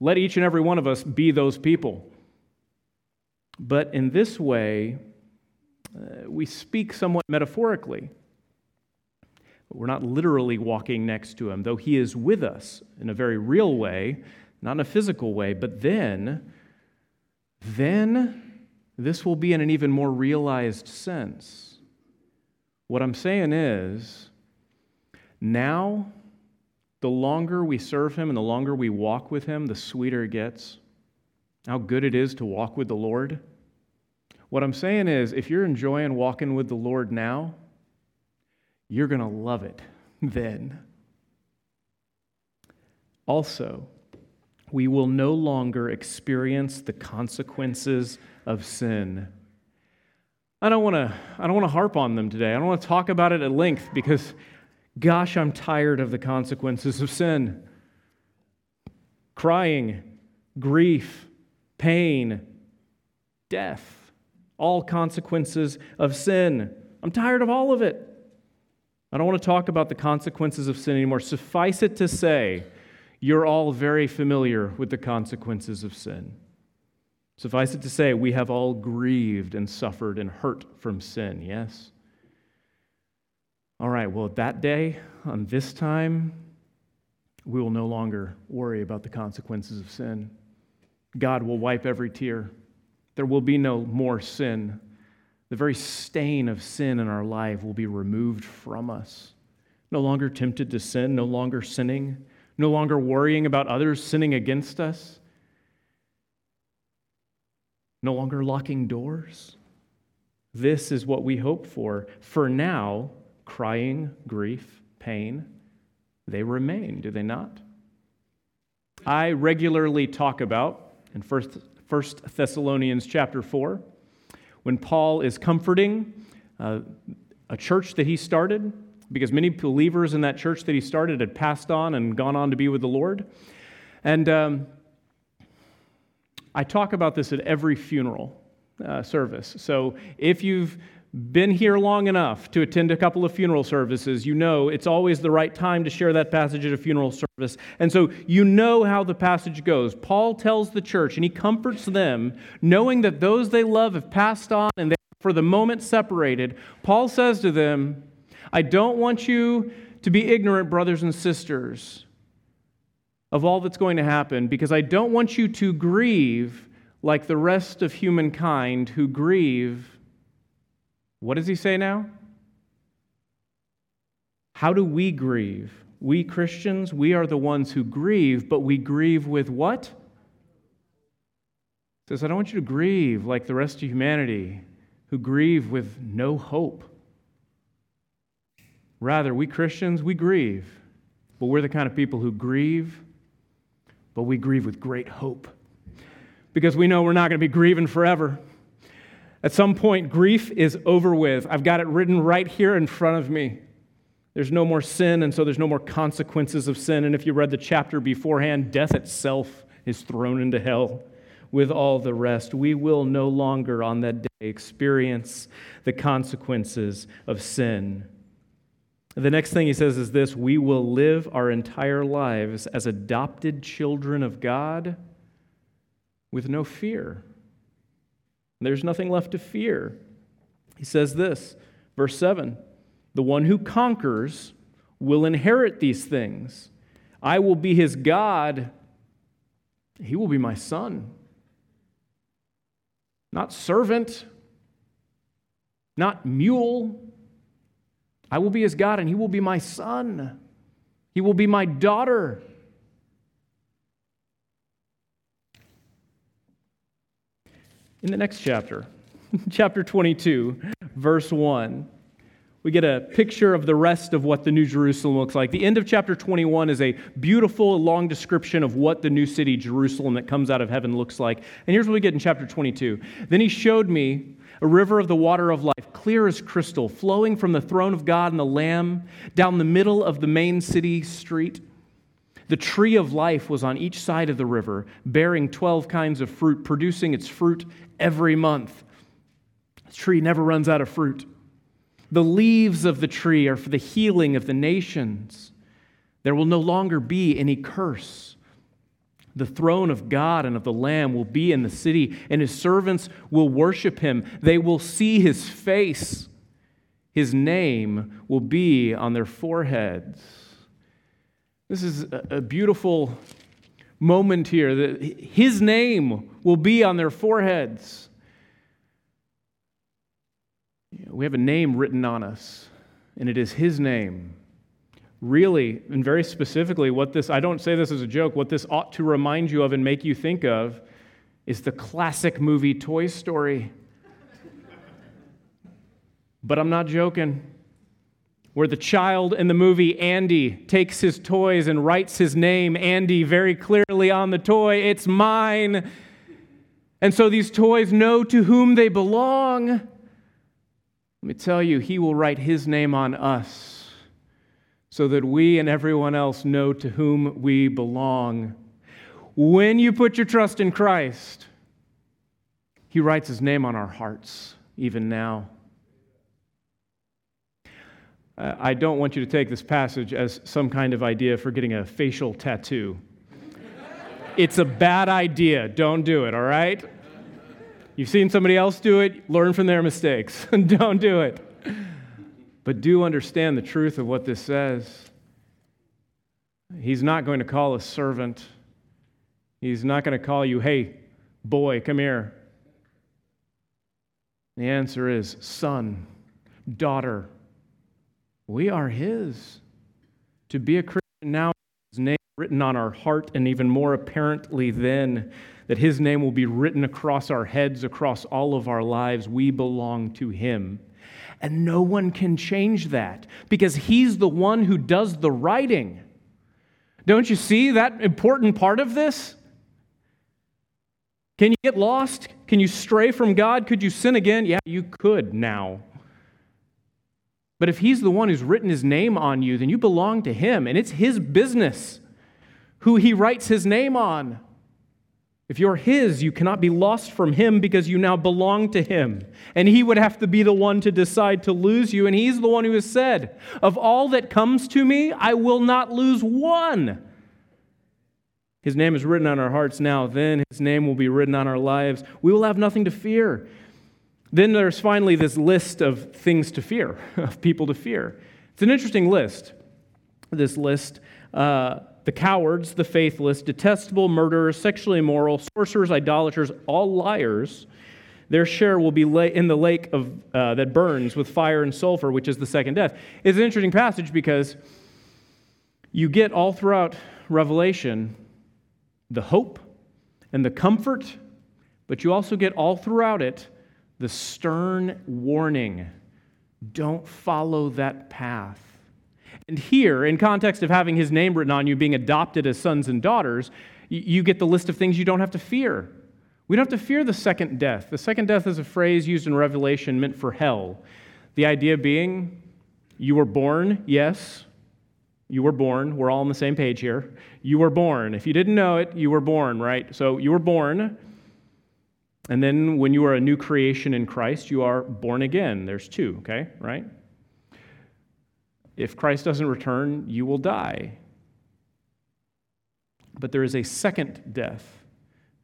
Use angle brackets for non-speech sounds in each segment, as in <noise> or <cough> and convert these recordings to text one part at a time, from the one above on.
Let each and every one of us be those people. But in this way, uh, we speak somewhat metaphorically. We're not literally walking next to him, though he is with us in a very real way, not in a physical way. But then, then this will be in an even more realized sense. What I'm saying is, now, the longer we serve him and the longer we walk with him, the sweeter it gets. How good it is to walk with the Lord. What I'm saying is, if you're enjoying walking with the Lord now, you're going to love it <laughs> then. Also, we will no longer experience the consequences of sin. I don't want to I don't want to harp on them today. I don't want to talk about it at length because gosh, I'm tired of the consequences of sin. Crying, grief, pain, death, all consequences of sin. I'm tired of all of it. I don't want to talk about the consequences of sin anymore. Suffice it to say, you're all very familiar with the consequences of sin. Suffice it to say, we have all grieved and suffered and hurt from sin, yes? All right, well, that day, on this time, we will no longer worry about the consequences of sin. God will wipe every tear. There will be no more sin. The very stain of sin in our life will be removed from us. No longer tempted to sin, no longer sinning, no longer worrying about others sinning against us, no longer locking doors. This is what we hope for. For now, crying, grief, pain, they remain, do they not? I regularly talk about in 1 Thessalonians chapter 4 when Paul is comforting uh, a church that he started, because many believers in that church that he started had passed on and gone on to be with the Lord. And um, I talk about this at every funeral uh, service. So if you've been here long enough to attend a couple of funeral services, you know it's always the right time to share that passage at a funeral service. And so you know how the passage goes. Paul tells the church, and he comforts them, knowing that those they love have passed on and they are for the moment separated. Paul says to them, I don't want you to be ignorant, brothers and sisters, of all that's going to happen, because I don't want you to grieve like the rest of humankind who grieve what does he say now? How do we grieve? We Christians, we are the ones who grieve, but we grieve with what? He says, I don't want you to grieve like the rest of humanity who grieve with no hope. Rather, we Christians, we grieve, but we're the kind of people who grieve, but we grieve with great hope. Because we know we're not going to be grieving forever. At some point, grief is over with. I've got it written right here in front of me. There's no more sin, and so there's no more consequences of sin. And if you read the chapter beforehand, death itself is thrown into hell with all the rest. We will no longer on that day experience the consequences of sin. The next thing he says is this we will live our entire lives as adopted children of God with no fear. There's nothing left to fear. He says this, verse 7 The one who conquers will inherit these things. I will be his God, he will be my son. Not servant, not mule. I will be his God, and he will be my son. He will be my daughter. In the next chapter, <laughs> chapter 22, verse 1. We get a picture of the rest of what the New Jerusalem looks like. The end of chapter 21 is a beautiful, long description of what the new city, Jerusalem, that comes out of heaven looks like. And here's what we get in chapter 22. Then he showed me a river of the water of life, clear as crystal, flowing from the throne of God and the Lamb down the middle of the main city street. The tree of life was on each side of the river, bearing 12 kinds of fruit, producing its fruit every month. The tree never runs out of fruit. The leaves of the tree are for the healing of the nations. There will no longer be any curse. The throne of God and of the Lamb will be in the city, and his servants will worship him. They will see his face. His name will be on their foreheads. This is a beautiful moment here that his name will be on their foreheads. We have a name written on us, and it is his name. Really and very specifically what this i don't say this as a joke what this ought to remind you of and make you think of is the classic movie toy story. But i'm not joking where the child in the movie andy takes his toys and writes his name andy very clearly on the toy it's mine and so these toys know to whom they belong let me tell you he will write his name on us so that we and everyone else know to whom we belong. When you put your trust in Christ, He writes His name on our hearts, even now. Uh, I don't want you to take this passage as some kind of idea for getting a facial tattoo. it's a bad idea. Don't do it, all right? You've seen somebody else do it, learn from their mistakes. <laughs> don't do it but do understand the truth of what this says. He's not going to call a servant. He's not going to call you, hey, boy, come here. The answer is son, daughter. We are His. To be a Christian now, His name is written on our heart, and even more apparently then, that His name will be written across our heads, across all of our lives. We belong to Him. And no one can change that because he's the one who does the writing. Don't you see that important part of this? Can you get lost? Can you stray from God? Could you sin again? Yeah, you could now. But if he's the one who's written his name on you, then you belong to him, and it's his business who he writes his name on. If you're His, you cannot be lost from Him because you now belong to Him. And He would have to be the one to decide to lose you. And He's the one who has said, Of all that comes to me, I will not lose one. His name is written on our hearts now. Then His name will be written on our lives. We will have nothing to fear. Then there's finally this list of things to fear, <laughs> of people to fear. It's an interesting list, this list. Uh, the cowards, the faithless, detestable, murderers, sexually immoral, sorcerers, idolaters, all liars, their share will be in the lake of, uh, that burns with fire and sulfur, which is the second death. It's an interesting passage because you get all throughout Revelation the hope and the comfort, but you also get all throughout it the stern warning don't follow that path. And here, in context of having his name written on you, being adopted as sons and daughters, you get the list of things you don't have to fear. We don't have to fear the second death. The second death is a phrase used in Revelation meant for hell. The idea being, you were born, yes, you were born. We're all on the same page here. You were born. If you didn't know it, you were born, right? So you were born. And then when you are a new creation in Christ, you are born again. There's two, okay, right? If Christ doesn't return, you will die. But there is a second death,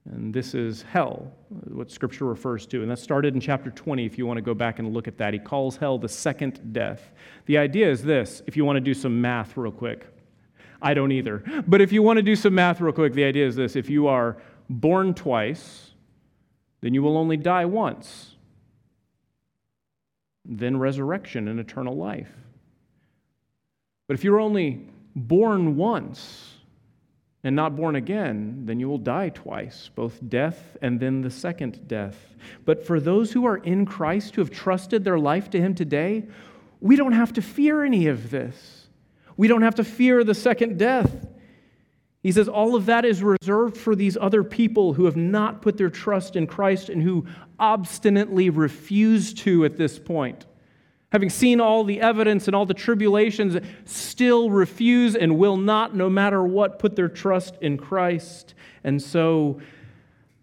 and this is hell, what Scripture refers to. And that started in chapter 20, if you want to go back and look at that. He calls hell the second death. The idea is this if you want to do some math real quick. I don't either. But if you want to do some math real quick, the idea is this if you are born twice, then you will only die once. Then resurrection and eternal life. But if you're only born once and not born again, then you will die twice, both death and then the second death. But for those who are in Christ, who have trusted their life to Him today, we don't have to fear any of this. We don't have to fear the second death. He says all of that is reserved for these other people who have not put their trust in Christ and who obstinately refuse to at this point having seen all the evidence and all the tribulations, still refuse and will not, no matter what, put their trust in Christ. And so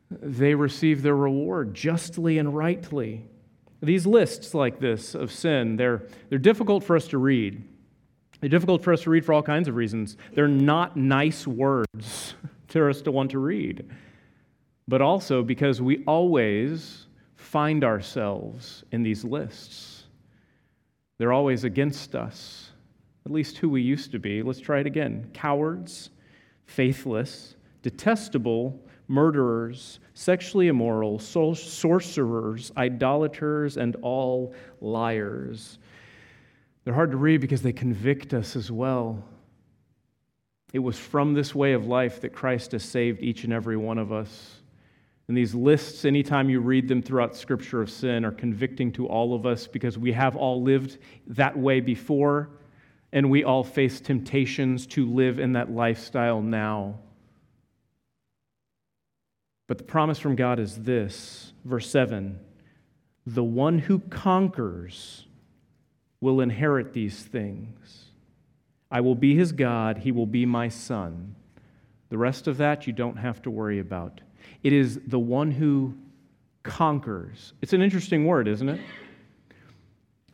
they receive their reward justly and rightly. These lists like this of sin, they're, they're difficult for us to read. They're difficult for us to read for all kinds of reasons. They're not nice words <laughs> for us to want to read, but also because we always find ourselves in these lists. They're always against us, at least who we used to be. Let's try it again cowards, faithless, detestable, murderers, sexually immoral, sorcerers, idolaters, and all liars. They're hard to read because they convict us as well. It was from this way of life that Christ has saved each and every one of us. And these lists, anytime you read them throughout Scripture of sin, are convicting to all of us because we have all lived that way before, and we all face temptations to live in that lifestyle now. But the promise from God is this verse 7 the one who conquers will inherit these things. I will be his God, he will be my son. The rest of that you don't have to worry about. It is the one who conquers. It's an interesting word, isn't it?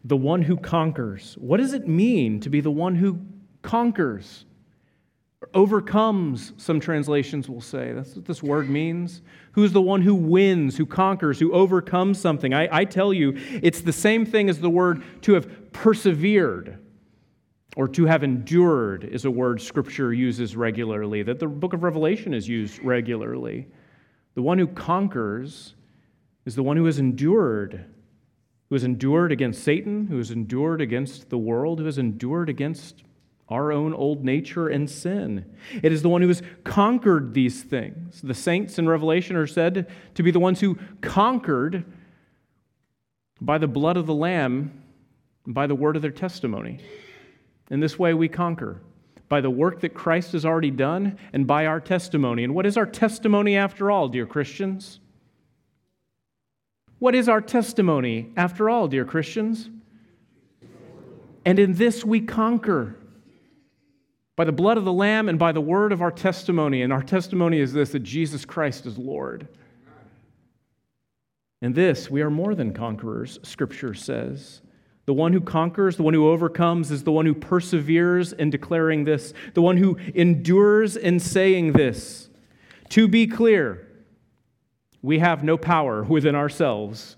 The one who conquers. What does it mean to be the one who conquers? Overcomes, some translations will say. That's what this word means. Who's the one who wins, who conquers, who overcomes something? I, I tell you, it's the same thing as the word to have persevered or to have endured is a word Scripture uses regularly, that the book of Revelation is used regularly. The one who conquers is the one who has endured, who has endured against Satan, who has endured against the world, who has endured against our own old nature and sin. It is the one who has conquered these things. The saints in Revelation are said to be the ones who conquered by the blood of the Lamb, by the word of their testimony. In this way, we conquer by the work that Christ has already done and by our testimony. And what is our testimony after all, dear Christians? What is our testimony after all, dear Christians? And in this we conquer by the blood of the Lamb and by the word of our testimony. And our testimony is this that Jesus Christ is Lord. In this, we are more than conquerors, Scripture says. The one who conquers, the one who overcomes, is the one who perseveres in declaring this, the one who endures in saying this. To be clear, we have no power within ourselves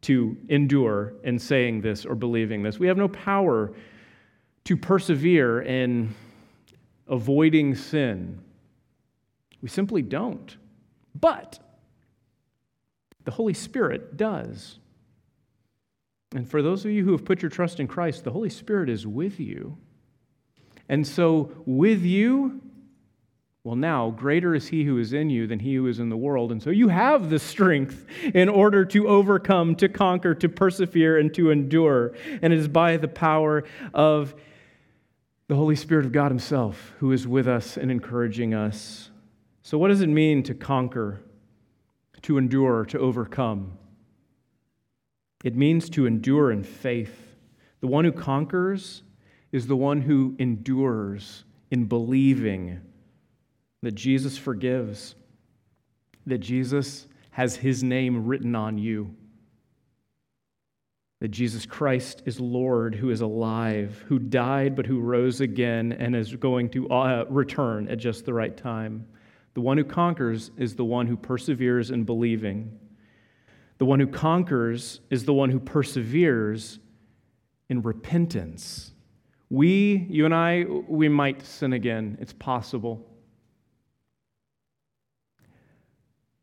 to endure in saying this or believing this. We have no power to persevere in avoiding sin. We simply don't. But the Holy Spirit does. And for those of you who have put your trust in Christ, the Holy Spirit is with you. And so, with you, well, now, greater is he who is in you than he who is in the world. And so you have the strength in order to overcome, to conquer, to persevere, and to endure. And it is by the power of the Holy Spirit of God Himself who is with us and encouraging us. So, what does it mean to conquer, to endure, to overcome? It means to endure in faith. The one who conquers is the one who endures in believing that Jesus forgives, that Jesus has His name written on you that Jesus Christ is Lord, who is alive, who died, but who rose again and is going to uh, return at just the right time. The one who conquers is the one who perseveres in believing. The one who conquers is the one who perseveres in repentance. We, you and I, we might sin again. It's possible.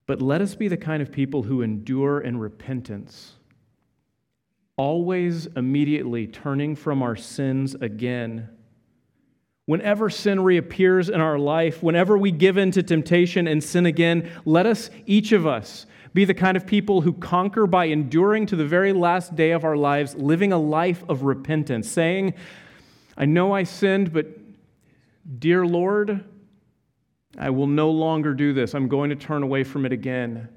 But let us be the kind of people who endure in repentance always immediately turning from our sins again. Whenever sin reappears in our life, whenever we give in to temptation and sin again, let us, each of us, be the kind of people who conquer by enduring to the very last day of our lives, living a life of repentance, saying, I know I sinned, but dear Lord, I will no longer do this. I'm going to turn away from it again.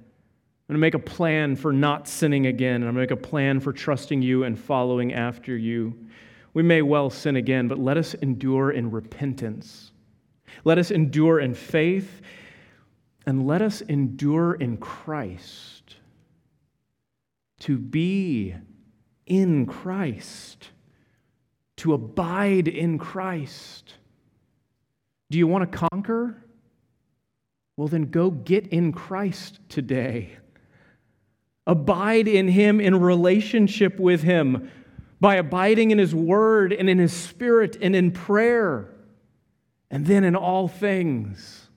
I'm going to make a plan for not sinning again, and I'm going to make a plan for trusting you and following after you. We may well sin again, but let us endure in repentance. Let us endure in faith, and let us endure in Christ. To be in Christ, to abide in Christ. Do you want to conquer? Well, then go get in Christ today. Abide in Him in relationship with Him by abiding in His Word and in His Spirit and in prayer. And then in all things,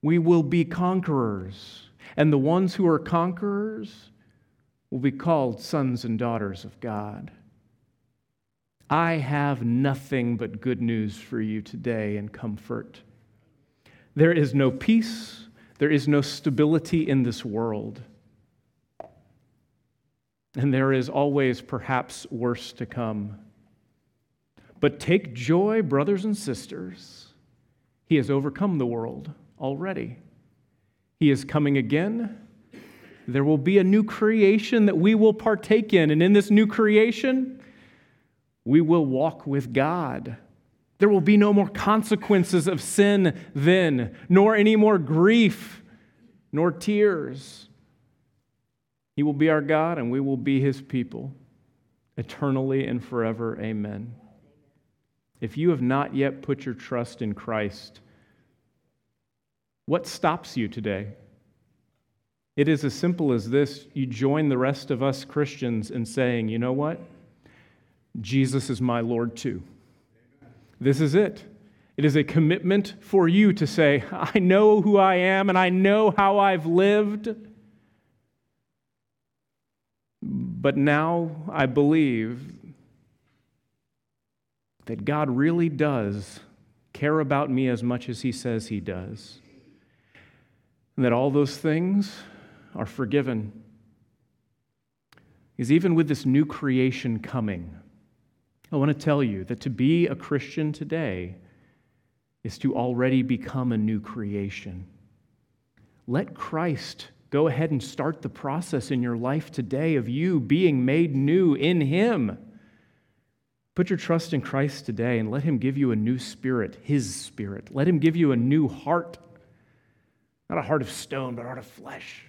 we will be conquerors. And the ones who are conquerors will be called sons and daughters of God. I have nothing but good news for you today and comfort. There is no peace, there is no stability in this world. And there is always perhaps worse to come. But take joy, brothers and sisters. He has overcome the world already. He is coming again. There will be a new creation that we will partake in. And in this new creation, we will walk with God. There will be no more consequences of sin then, nor any more grief, nor tears. He will be our God, and we will be his people eternally and forever. Amen. If you have not yet put your trust in Christ, what stops you today? It is as simple as this you join the rest of us Christians in saying, you know what? Jesus is my Lord too. This is it. It is a commitment for you to say, I know who I am and I know how I've lived. But now I believe that God really does care about me as much as He says He does. And that all those things are forgiven. Is even with this new creation coming, I want to tell you that to be a Christian today is to already become a new creation. Let Christ go ahead and start the process in your life today of you being made new in Him. Put your trust in Christ today and let Him give you a new spirit, His spirit. Let Him give you a new heart, not a heart of stone, but a heart of flesh.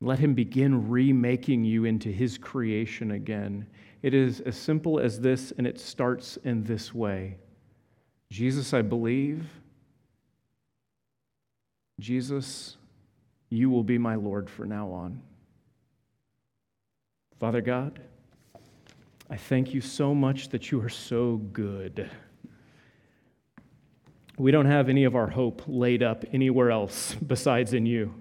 Let Him begin remaking you into His creation again. It is as simple as this, and it starts in this way Jesus, I believe. Jesus, you will be my Lord from now on. Father God, I thank you so much that you are so good. We don't have any of our hope laid up anywhere else besides in you.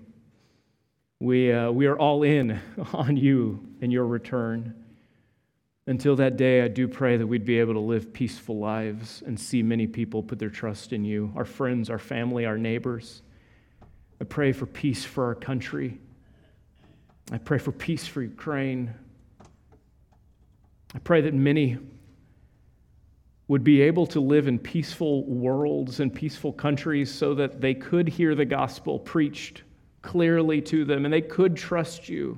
We, uh, we are all in <laughs> on you and your return. Until that day, I do pray that we'd be able to live peaceful lives and see many people put their trust in you our friends, our family, our neighbors. I pray for peace for our country. I pray for peace for Ukraine. I pray that many would be able to live in peaceful worlds and peaceful countries so that they could hear the gospel preached clearly to them and they could trust you.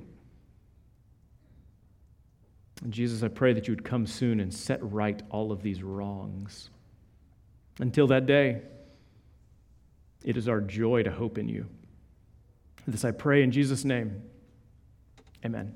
And Jesus, I pray that you would come soon and set right all of these wrongs. Until that day, it is our joy to hope in you. This I pray in Jesus' name. Amen.